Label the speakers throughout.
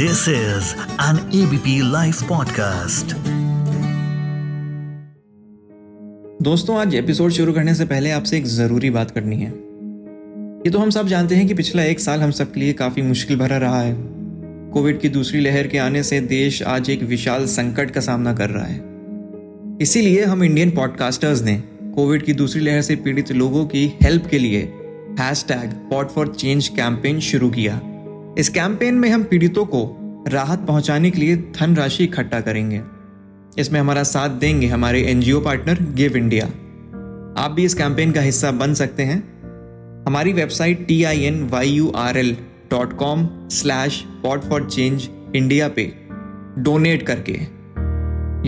Speaker 1: This is an ABP Life podcast.
Speaker 2: दोस्तों, आज episode शुरू करने से पहले आपसे एक ज़रूरी बात करनी है। ये तो हम सब जानते हैं कि पिछला एक साल हम सबके लिए काफ़ी मुश्किल भरा रहा है। कोविड की दूसरी लहर के आने से देश आज एक विशाल संकट का सामना कर रहा है। इसीलिए हम इंडियन पॉडकास्टर्स ने कोविड की दूसरी लहर से पीड़ित लोगों की हेल्प के लिए hashtag pot for change campaign शुरू किया। इस कैंपेन में हम पीड़ितों को राहत पहुँचाने के लिए धनराशि इकट्ठा करेंगे। इसमें हमारा साथ देंगे हमारे एनजीओ पार्टनर गिव इंडिया। आप भी इस कैंपेन का हिस्सा बन सकते हैं। हमारी website T I N Y U R L dot com slash pot for change India पे डोनेट करके।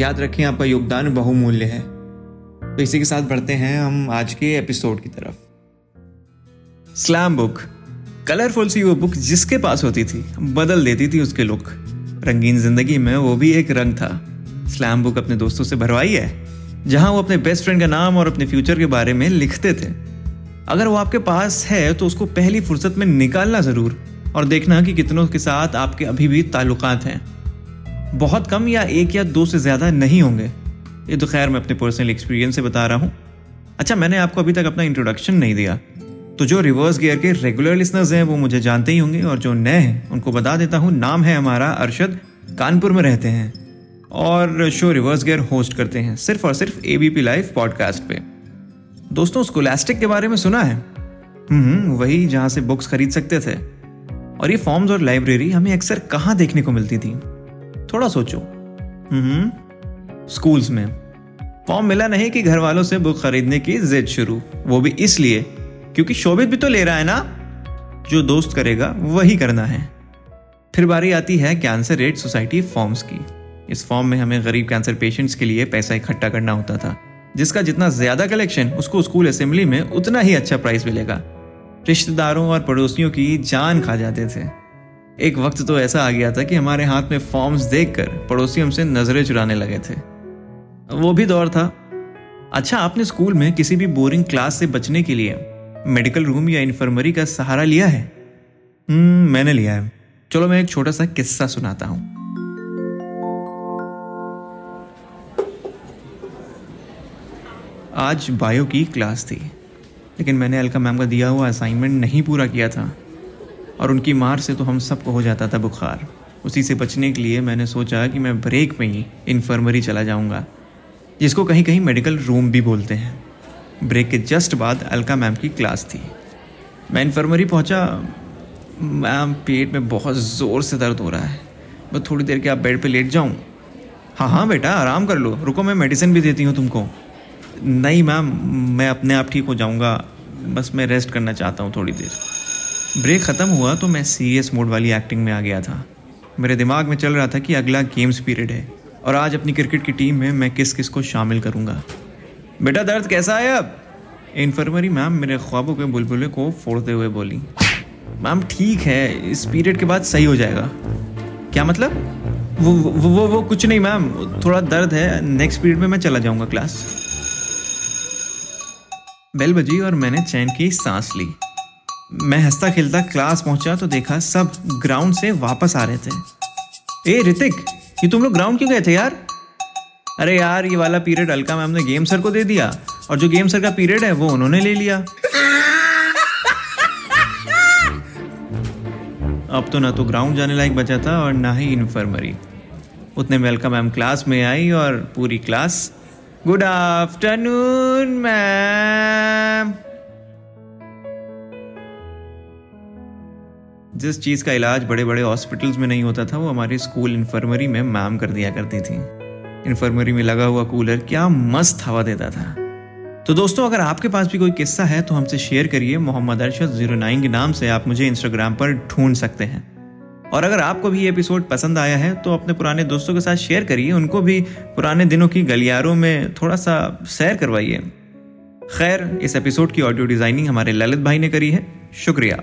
Speaker 2: याद रखें, आपका योगदान बहुमूल्य है। तो इसी के साथ बढ़ते हैं हम आज के एपिसोड की तरफ़। Slam book. कलरफुल सी वो बुक जिसके पास होती थी, बदल देती थी उसके लुक। रंगीन ज़िंदगी में वो भी एक रंग था। स्लैम बुक अपने दोस्तों से भरवाई है, जहाँ वो अपने बेस्ट फ्रेंड का नाम और अपने फ्यूचर के बारे में लिखते थे। अगर वो आपके पास है तो उसको पहली फुर्सत में निकालना ज़रूर, और देखना कि कितनों के साथ आपके अभी भी ताल्लुकात हैं। बहुत कम या एक या दो से ज़्यादा नहीं होंगे। ये तो खैर मैं अपने पर्सनल एक्सपीरियंस से बता रहा हूँ। अच्छा मैंने आपको अभी तक अपना इंट्रोडक्शन नहीं दिया। तो जो रिवर्स गियर के रेगुलर लिसनर्स हैं, वो मुझे जानते ही होंगे और जो नए हैं, उनको बता देता हूँ, नाम है हमारा अरशद, कानपुर में रहते हैं और शो रिवर्स गियर होस्ट करते हैं, सिर्फ़ और सिर्फ़ A B P live podcast पे। दोस्तों स्कोलास्टिक के बारे में सुना है? हम्म वही जहाँ से बुक्स खरीद सकते थे। और ये फॉर्म्स और लाइब्रेरी हमें अक्सर कहाँ देखने को मिलती थी? थोड़ा सोचो। हम्म स्कूल्स में। फॉर्म मिला नहीं कि घर वालों से बुक खरीदने की जिद शुरू, वो भी इसलिए क्योंकि शोभित भी तो ले रहा है ना। जो दोस्त करेगा, वही करना है। फिर बारी आती है कैंसर रेट सोसाइटी फॉर्म्स की। इस फॉर्म में हमें गरीब कैंसर पेशेंट्स के लिए पैसा इकट्ठा करना होता था। जिसका जितना ज़्यादा कलेक्शन, उसको स्कूल असेंबली में उतना ही अच्छा प्राइस मिलेगा। रिश्तेदारों और पड़ोसियों की जान खा जाते थे। एक वक्त तो ऐसा आ गया था कि हमारे हाथ में फॉर्म्स देखकर पड़ोसी हमसे नज़रें चुराने लगे थे। वो भी दौर था। अच्छा आपने स्कूल में किसी भी बोरिंग क्लास से बचने के लिए मेडिकल रूम या इन्फर्मरी का सहारा लिया है? हम्म मैंने लिया है। चलो मैं एक छोटा सा किस्सा सुनाता हूँ। आज बायो की क्लास थी, लेकिन मैंने अलका मैम का दिया हुआ असाइनमेंट नहीं पूरा किया था, और उनकी मार से तो हम सबको हो जाता था बुखार। उसी से बचने के लिए मैंने सोचा कि मैं ब्रेक में ही इन्फर्मरी चला जाऊँगा, जिसको कहीं कहीं मेडिकल रूम भी बोलते हैं। ब्रेक के जस्ट बाद अलका मैम की क्लास थी। मैं इन्फर्मरी पहुँचा। मैम पेट में बहुत ज़ोर से दर्द हो रहा है। बस थोड़ी देर के आप बेड पे लेट जाऊँ। हाँ हाँ बेटा, आराम कर लो। रुको, मैं मेडिसिन भी देती हूँ तुमको। नहीं मैम, मैं अपने आप ठीक हो जाऊँगा। बस मैं रेस्ट करना चाहता हूँ थोड़ी देर। ब्रेक ख़त्म हुआ तो मैं सीरियस मोड वाली एक्टिंग में आ गया था। मेरे दिमाग में चल रहा था कि अगला गेम्स पीरियड है। और आज अपनी क्रिकेट की टीम में मैं किस किस को शामिल करूँगा। बेटा दर्द कैसा है अब? इन्फर्मरी मैम मेरे ख्वाबों के बुलबुले को फोड़ते हुए बोली मैम ठीक है इस पीरियड के बाद सही हो जाएगा। क्या मतलब? वो वो वो, वो कुछ नहीं मैम थोड़ा दर्द है नेक्स्ट पीरियड में मैं चला जाऊँगा क्लास बेल बजी और मैंने चैन की सांस ली। मैं हंसता खेलता क्लास पहुँचा तो देखा सब ग्राउंड से वापस आ रहे थे। ए ऋतिक ये तुम लोग ग्राउंड क्यों गए थे यार? अरे यार, ये वाला पीरियड अलका मैम ने गेम सर को दे दिया। और जो गेम सर का पीरियड है, वो उन्होंने ले लिया। अब तो ना तो ग्राउंड जाने लायक बचा था और ना ही इन्फर्मरी उतने में अलका मैम क्लास में आई और पूरी क्लास गुड आफ्टरनून मैम जिस चीज़ का इलाज बड़े बड़े हॉस्पिटल्स में नहीं होता था, वो हमारी स्कूल इन्फर्मरी में मैम कर दिया करती थी। इन्फर्मरी में लगा हुआ कूलर क्या मस्त हवा देता था। तो दोस्तों, अगर आपके पास भी कोई किस्सा है तो हमसे शेयर करिए। मोहम्मद अरशद ज़ीरो नाइन के नाम से आप मुझे इंस्टाग्राम पर ढूंढ सकते हैं। और अगर आपको भी ये एपिसोड पसंद आया है तो अपने पुराने दोस्तों के साथ शेयर करिए। उनको भी पुराने दिनों की गलियारों में थोड़ा सा सैर करवाइए। खैर, इस एपिसोड की ऑडियो डिज़ाइनिंग हमारे ललित भाई ने करी है। शुक्रिया।